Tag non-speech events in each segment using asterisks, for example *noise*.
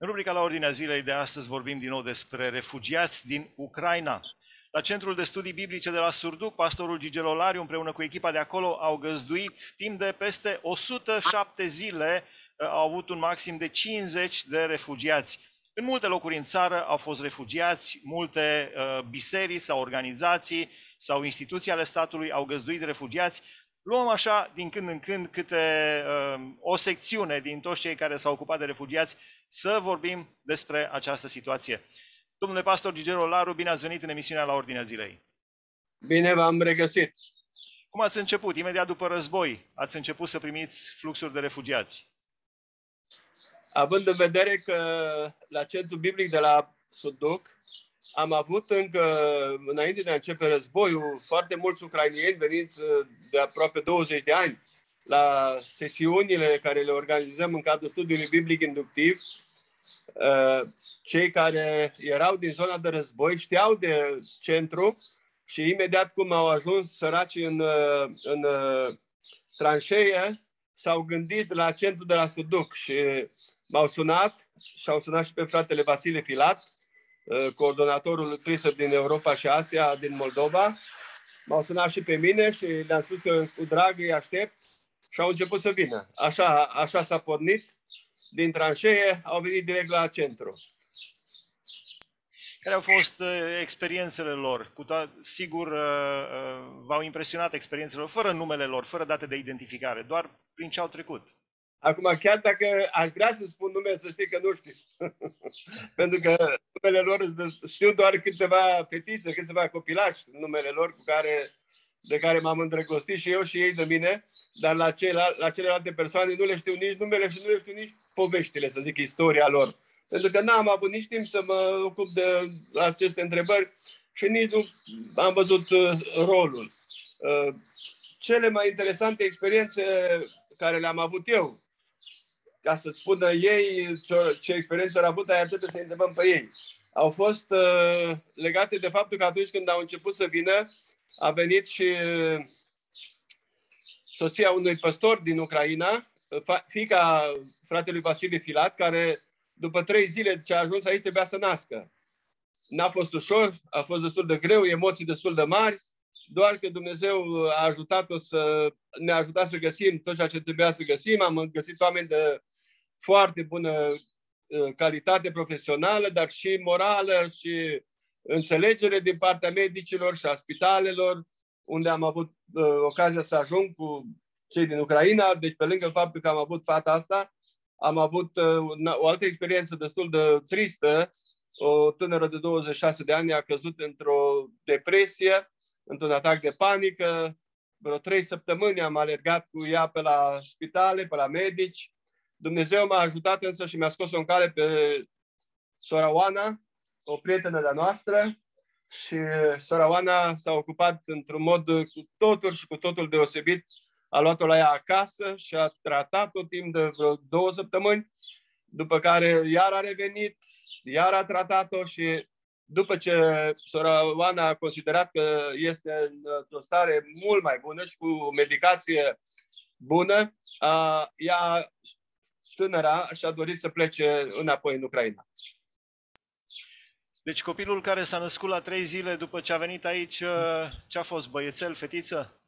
În rubrica la ordinea zilei de astăzi vorbim din nou despre refugiați din Ucraina. La Centrul de Studii Biblice de la Surduc, pastorul Gigel Olariu împreună cu echipa de acolo au găzduit timp de peste 107 zile, uh, au avut un maxim de 50 de refugiați. În multe locuri în țară au fost refugiați, multe uh, biserici sau organizații sau instituții ale statului au găzduit refugiați. Luăm așa, din când în când, câte uh, o secțiune din toți cei care s-au ocupat de refugiați să vorbim despre această situație. Domnule pastor Gigero Laru, bine ați venit în emisiunea la Ordinea Zilei. Bine v-am regăsit. Cum ați început? Imediat după război ați început să primiți fluxuri de refugiați. Având în vedere că la Centrul Biblic de la Suduc am avut încă, înainte de a începe războiul, foarte mulți ucrainieni veniți de aproape 20 de ani la sesiunile care le organizăm în cadrul studiului biblic inductiv. Cei care erau din zona de război știau de centru și imediat cum au ajuns săraci în, în tranșee, s-au gândit la centru de la Suduc și m-au sunat și au sunat și pe fratele Vasile Filat, uh, coordonatorul TRISEP din Europa și Asia, din Moldova. M-au sunat și pe mine și le-am spus că cu drag îi aștept și au început să vină. Așa, așa s-a pornit. Din tranșee au venit direct la centru. Care au fost uh, experiențele lor? Cu to- sigur, uh, v-au impresionat experiențele lor, fără numele lor, fără date de identificare, doar prin ce au trecut. Acum, chiar dacă aș vrea să spun numele, să știi că nu știu. *laughs* Pentru că numele lor știu doar câteva fetițe, câteva copilași, numele lor cu care, de care m-am îndrăgostit și eu și ei de mine, dar la, celal, la celelalte persoane nu le știu nici numele și nu le știu nici poveștile, să zic, istoria lor. Pentru că n-am avut nici timp să mă ocup de aceste întrebări și nici nu am văzut uh, rolul. Uh, cele mai interesante experiențe care le-am avut eu ca să-ți spună ei ce, ce experiență au avut, aia trebuie să întrebăm pe ei. Au fost uh, legate de faptul că atunci când au început să vină, a venit și uh, soția unui păstor din Ucraina, fica fratelui Vasile Filat, care după trei zile ce a ajuns aici trebuia să nască. N-a fost ușor, a fost destul de greu, emoții destul de mari, doar că Dumnezeu a ajutat-o să ne ajuta să găsim tot ceea ce trebuia să găsim. Am găsit oameni de foarte bună uh, calitate profesională, dar și morală și înțelegere din partea medicilor și a spitalelor, unde am avut uh, ocazia să ajung cu cei din Ucraina. Deci, pe lângă faptul că am avut fata asta, am avut uh, o altă experiență destul de tristă. O tânără de 26 de ani a căzut într-o depresie, într-un atac de panică. Vreo trei săptămâni am alergat cu ea pe la spitale, pe la medici. Dumnezeu m-a ajutat însă și mi-a scos-o în cale pe sora Oana, o prietenă de-a noastră, și sora Oana s-a ocupat într-un mod cu totul și cu totul deosebit. A luat-o la ea acasă și a tratat-o timp de vreo două săptămâni, după care iar a revenit, iar a tratat-o și după ce sora Oana a considerat că este într-o stare mult mai bună și cu medicație bună, ea tânăra și-a dorit să plece înapoi în Ucraina. Deci copilul care s-a născut la trei zile după ce a venit aici, uh, ce a fost, băiețel, fetiță?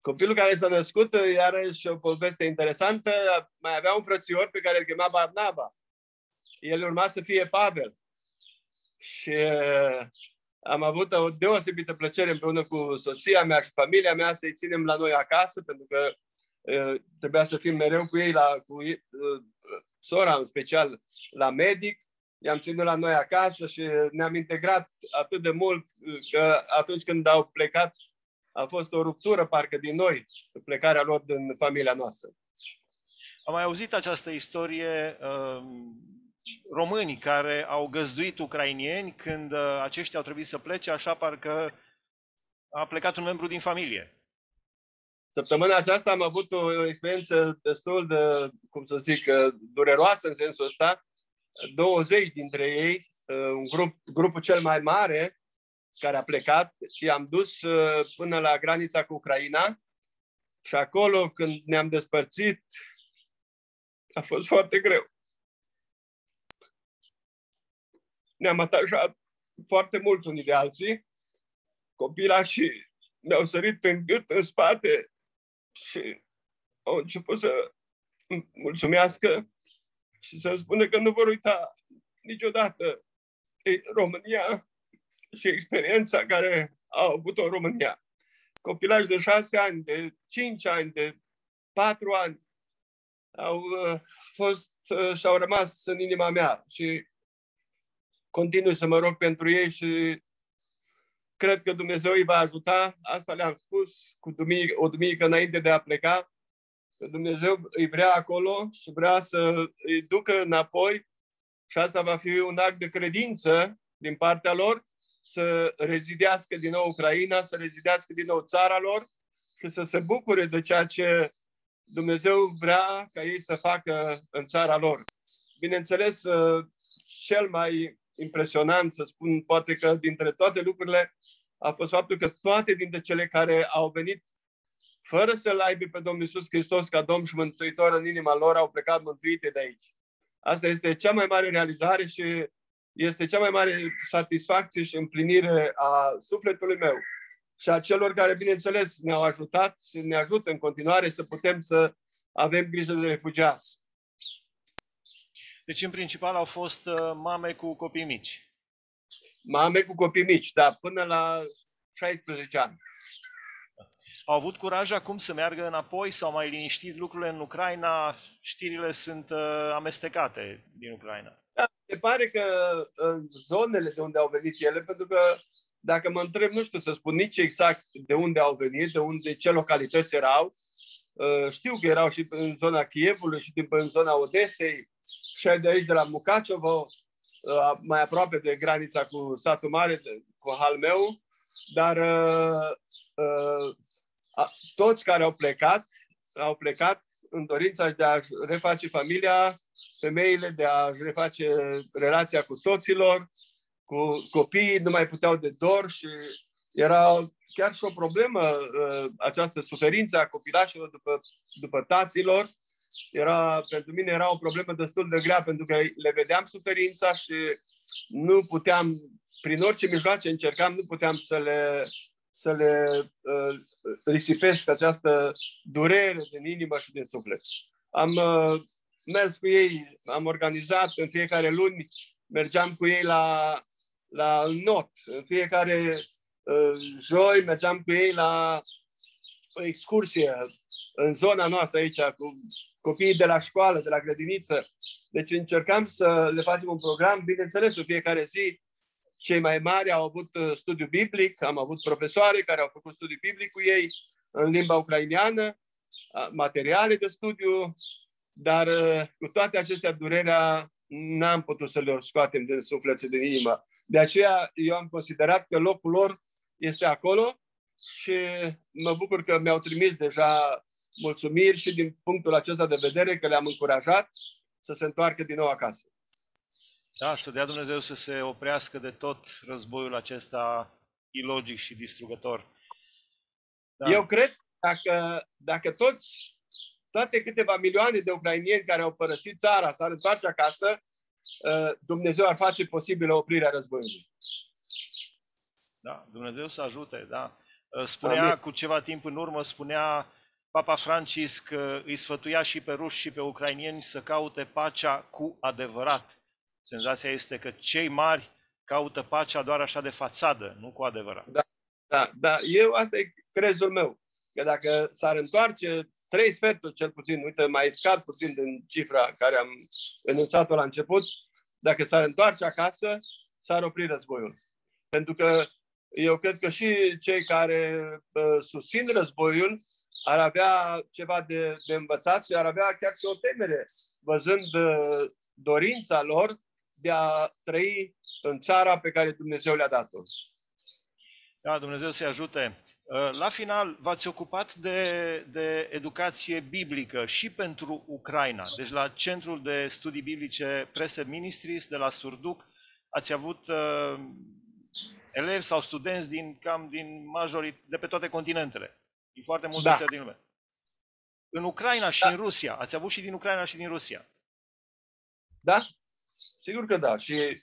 Copilul care s-a născut, uh, iarăși o poveste interesantă, mai avea un frățior pe care îl chema Barnaba. El urma să fie Pavel. Și uh, am avut o deosebită plăcere împreună cu soția mea și familia mea să-i ținem la noi acasă, pentru că trebuia să fim mereu cu ei, la, cu sora în special, la medic. I-am ținut la noi acasă și ne-am integrat atât de mult că atunci când au plecat a fost o ruptură parcă din noi, plecarea lor din familia noastră. Am mai auzit această istorie uh, românii care au găzduit ucrainieni când uh, aceștia au trebuit să plece, așa parcă a plecat un membru din familie. Săptămâna aceasta am avut o experiență destul de, cum să zic, uh, dureroasă în sensul ăsta. 20 dintre ei, uh, un grup, grupul cel mai mare care a plecat și am dus uh, până la granița cu Ucraina și acolo când ne-am despărțit a fost foarte greu. ne-am atașat foarte mult unii de alții. Copilașii mi-au sărit în gât, în spate și au început să îmi mulțumească și să spună că nu vor uita niciodată România și experiența care au avut-o în România. Copilași de șase ani, de cinci ani, de patru ani au uh, fost uh, și au rămas în inima mea și continui să mă rog pentru ei și cred că Dumnezeu îi va ajuta. Asta le-am spus cu duminică, o duminică înainte de a pleca. Că Dumnezeu îi vrea acolo și vrea să îi ducă înapoi și asta va fi un act de credință din partea lor să rezidească din nou Ucraina, să rezidească din nou țara lor și să se bucure de ceea ce Dumnezeu vrea ca ei să facă în țara lor. Bineînțeles, cel mai impresionant, să spun, poate că dintre toate lucrurile, a fost faptul că toate dintre cele care au venit fără să-L aibă pe Domnul Iisus Hristos ca Domn și Mântuitor în inima lor, au plecat mântuite de aici. Asta este cea mai mare realizare și este cea mai mare satisfacție și împlinire a sufletului meu și a celor care, bineînțeles, ne-au ajutat și ne ajută în continuare să putem să avem grijă de refugiați. Deci, în principal, au fost uh, mame cu copii mici. Mame cu copii mici, da, până la 16 ani. Au avut curaj acum să meargă înapoi sau mai liniștit lucrurile în Ucraina? Știrile sunt uh, amestecate din Ucraina. Da, se pare că în zonele de unde au venit ele, pentru că dacă mă întreb, nu știu să spun nici exact de unde au venit, de unde, ce localități erau, uh, știu că erau și în zona Chievului și în zona Odesei, și de aici, de la Mucacevo, uh, mai aproape de granița cu satul mare, cu Halmeu, dar uh, uh, toți care au plecat, au plecat în dorința de a reface familia, femeile de a reface relația cu soților, cu copiii, nu mai puteau de dor și era chiar și o problemă această suferință a copilașilor după, după taților era, pentru mine era o problemă destul de grea, pentru că le vedeam suferința și nu puteam, prin orice mijloace încercam, nu puteam să le, să le uh, risipesc această durere din inimă și din suflet. Am uh, mers cu ei, am organizat în fiecare luni, mergeam cu ei la, la not. În fiecare uh, joi mergeam cu ei la o excursie în zona noastră aici, cu copiii de la școală, de la grădiniță. Deci încercam să le facem un program, bineînțeles, în fiecare zi. Cei mai mari au avut uh, studiu biblic, am avut profesoare care au făcut studiu biblic cu ei în limba ucraineană, materiale de studiu, dar uh, cu toate acestea durerea n-am putut să le scoatem din suflet din inimă. De aceea eu am considerat că locul lor este acolo și mă bucur că mi-au trimis deja mulțumiri și din punctul acesta de vedere că le-am încurajat să se întoarcă din nou acasă. Da, să dea Dumnezeu să se oprească de tot războiul acesta ilogic și distrugător. Da. Eu cred dacă, dacă toți, toate câteva milioane de ucrainieni care au părăsit țara s-ar întoarce acasă, uh, Dumnezeu ar face posibilă oprirea războiului. Da, Dumnezeu să ajute, da. Uh, spunea Amin. cu ceva timp în urmă, spunea Papa Francisc îi sfătuia și pe ruși și pe ucrainieni să caute pacea cu adevărat. Senzația este că cei mari caută pacea doar așa de fațadă, nu cu adevărat. Da, da, da. Eu asta e crezul meu. Că dacă s-ar întoarce trei sferturi cel puțin, uite, mai scad puțin din cifra care am enunțat-o la început, dacă s-ar întoarce acasă, s-ar opri războiul. Pentru că eu cred că și cei care uh, susțin războiul ar avea ceva de, de învățat și ar avea chiar și o temere, văzând uh, dorința lor de a trăi în țara pe care Dumnezeu le-a dat-o. Da, Dumnezeu să-i ajute. Uh, la final, v-ați ocupat de, de educație biblică și pentru Ucraina. Deci la Centrul de Studii Biblice Prese Ministries de la Surduc ați avut uh, elevi sau studenți din cam din majorit, de pe toate continentele din foarte multe da. țări din lume. În Ucraina și da. în Rusia. Ați avut și din Ucraina și din Rusia. Da. Sigur că da. Și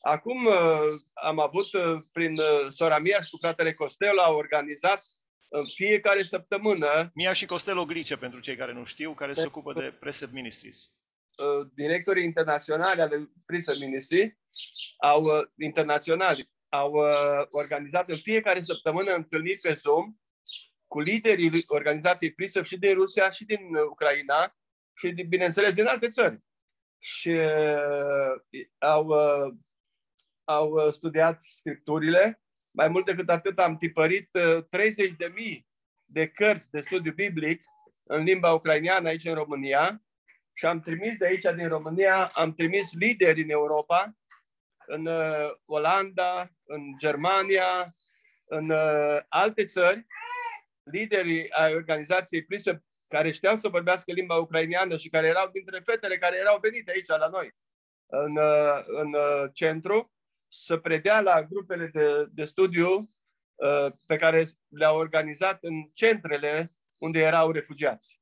acum uh, am avut uh, prin uh, sora mea și cu fratele Costel au organizat în fiecare săptămână Mia și Costello Glice, pentru cei care nu știu, care se ocupă de Precept Ministries. uh, directorii internaționali ale Prison Ministry au uh, internaționali au uh, organizat în fiecare săptămână întâlniri pe Zoom cu liderii organizației Prison și din Rusia și din uh, Ucraina și din, bineînțeles din alte țări. Și uh, au, uh, au uh, studiat scripturile. Mai mult decât atât am tipărit uh, 30.000 de cărți de studiu biblic în limba ucraineană aici în România și am trimis de aici, din România, am trimis lideri în Europa, în uh, Olanda, în Germania, în uh, alte țări, liderii ai organizației Prisă, care știau să vorbească limba ucraineană și care erau dintre fetele care erau venite aici la noi, în, uh, în uh, centru, să predea la grupele de, de studiu uh, pe care le-au organizat în centrele unde erau refugiați.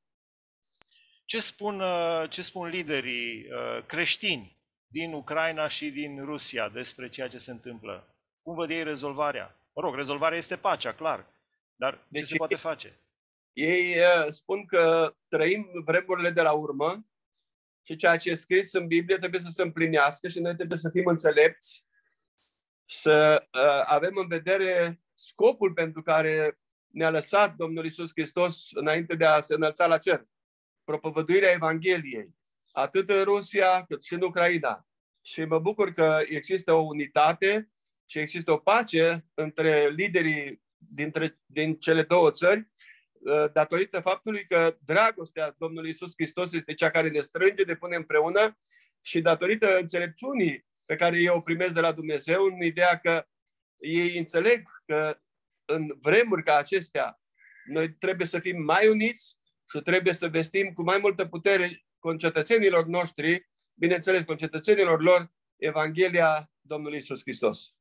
Ce spun, uh, ce spun liderii uh, creștini din Ucraina și din Rusia despre ceea ce se întâmplă? Cum văd ei rezolvarea? Mă rog, rezolvarea este pacea, clar. Dar ce Deci se poate face? Ei uh, spun că trăim vremurile de la urmă și ceea ce e scris în Biblie trebuie să se împlinească și noi trebuie să fim înțelepți, să uh, avem în vedere scopul pentru care ne-a lăsat Domnul Isus Hristos înainte de a se înălța la cer. Propovăduirea Evangheliei, atât în Rusia cât și în Ucraina. Și mă bucur că există o unitate și există o pace între liderii dintre, din cele două țări, uh, datorită faptului că dragostea Domnului Isus Hristos este cea care ne strânge, ne pune împreună și datorită înțelepciunii pe care eu o primesc de la Dumnezeu, în ideea că ei înțeleg că în vremuri ca acestea noi trebuie să fim mai uniți și trebuie să vestim cu mai multă putere concetățenilor noștri, bineînțeles concetățenilor lor, Evanghelia Domnului Isus Hristos.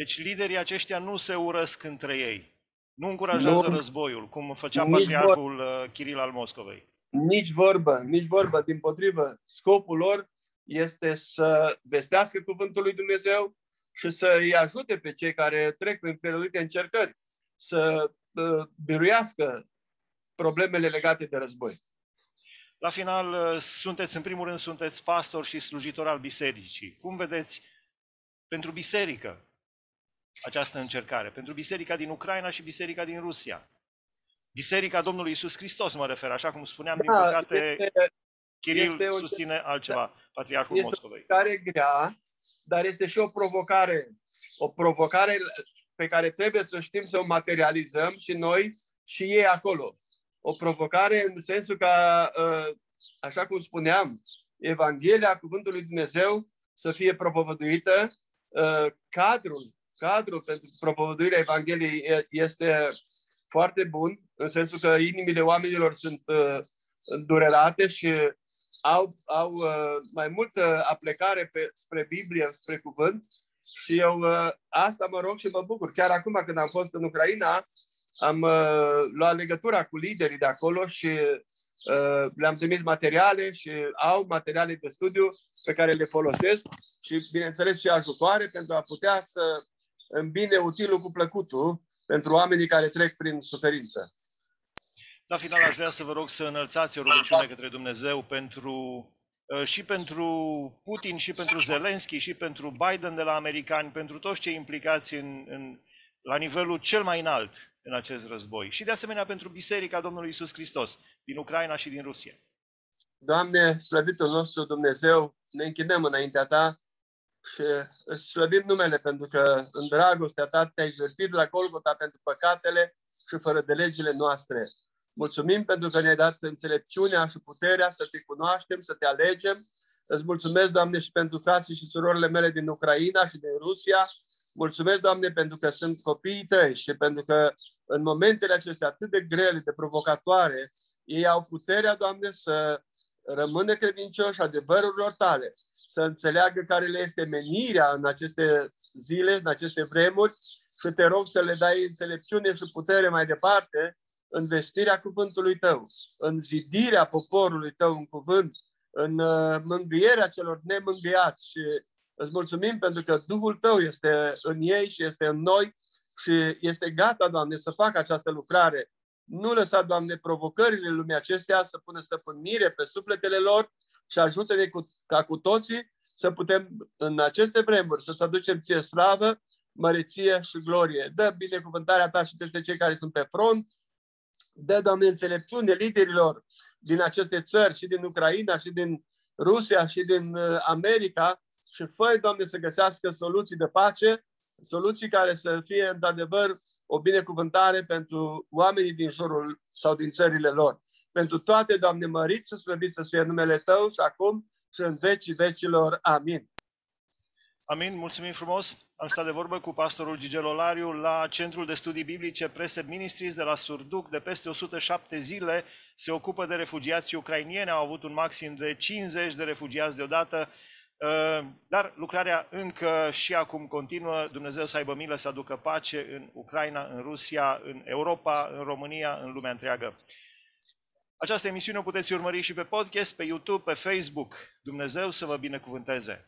Deci liderii aceștia nu se urăsc între ei. Nu încurajează Nu. războiul, cum făcea Nici patriarhul uh, Chiril al Moscovei. Nici vorbă, nici vorbă, din potrivă. Scopul lor este să vestească cuvântul lui Dumnezeu și să îi ajute pe cei care trec prin felurite încercări să uh, biruiască problemele legate de război. La final, uh, sunteți, în primul rând, sunteți pastor și slujitor al bisericii. Cum vedeți pentru biserică această încercare? Pentru biserica din Ucraina și biserica din Rusia. Biserica Domnului Isus Hristos, mă refer, așa cum spuneam, din păcate, este Chiril este o- susține altceva, patriarhul este- Moscovei. care grea, dar este și o provocare. O provocare pe care trebuie să știm să o materializăm și noi și ei acolo. O provocare în sensul că, uh, așa cum spuneam, Evanghelia, Cuvântul lui Dumnezeu să fie propovăduită. Uh, Cadrul, cadrul pentru propovăduirea Evangheliei e- este foarte bun, în sensul că inimile oamenilor sunt uh, îndurerate și au, au uh, mai multă aplecare pe, spre Biblie, spre cuvânt și eu uh, asta mă rog și mă bucur. Chiar acum când am fost în Ucraina, am uh, luat legătura cu liderii de acolo și uh, le-am trimis materiale și au materiale de studiu pe care le folosesc și, bineînțeles, și ajutoare pentru a putea să îmbine utilul cu plăcutul pentru oamenii care trec prin suferință. La final aș vrea să vă rog să înălțați o rugăciune către Dumnezeu pentru uh, și pentru Putin, și pentru Zelensky, și pentru Biden de la americani, pentru toți cei implicați în, în, la nivelul cel mai înalt în acest război. Și de asemenea pentru Biserica Domnului Isus Hristos din Ucraina și din Rusia. Doamne, slăvitul nostru Dumnezeu, ne închinăm înaintea Ta și îți slăbim numele pentru că în dragostea Ta te-ai jertfit la Golgota pentru păcatele și fără de legile noastre. Mulțumim pentru că ne-ai dat înțelepciunea și puterea să te cunoaștem, să te alegem. Îți mulțumesc, Doamne, și pentru frații și surorile mele din Ucraina și din Rusia. Mulțumesc, Doamne, pentru că sunt copiii Tăi și pentru că în momentele acestea atât de grele, de provocatoare, ei au puterea, Doamne, să rămână credincioși adevărurilor Tale, să înțeleagă care le este menirea în aceste zile, în aceste vremuri și te rog să le dai înțelepciune și putere mai departe în vestirea cuvântului Tău, în zidirea poporului Tău în cuvânt, în uh, mângâierea celor nemângâiați și îți mulțumim pentru că Duhul Tău este în ei și este în noi și este gata, Doamne, să facă această lucrare. Nu lăsa, Doamne, provocările lumii acestea să pună stăpânire pe sufletele lor și ajută-ne cu, ca cu toții să putem în aceste vremuri să-ți aducem ție slavă, măreție și glorie. Dă binecuvântarea ta și peste cei care sunt pe front. Dă, Doamne, înțelepciune liderilor din aceste țări și din Ucraina și din Rusia și din uh, America și fă Doamne, să găsească soluții de pace, soluții care să fie, într-adevăr, o binecuvântare pentru oamenii din jurul sau din țările lor. Pentru toate, Doamne, mărit și slăbit să fie numele Tău și acum și în vecii vecilor. Amin. Amin, mulțumim frumos. Am stat de vorbă cu pastorul Gigel Olariu la Centrul de Studii Biblice Presep Ministries de la Surduc. De peste 107 zile se ocupă de refugiații ucrainieni. Au avut un maxim de 50 de refugiați deodată. Uh, dar lucrarea încă și acum continuă. Dumnezeu să aibă milă să aducă pace în Ucraina, în Rusia, în Europa, în România, în lumea întreagă. Această emisiune o puteți urmări și pe podcast, pe YouTube, pe Facebook. Dumnezeu să vă binecuvânteze!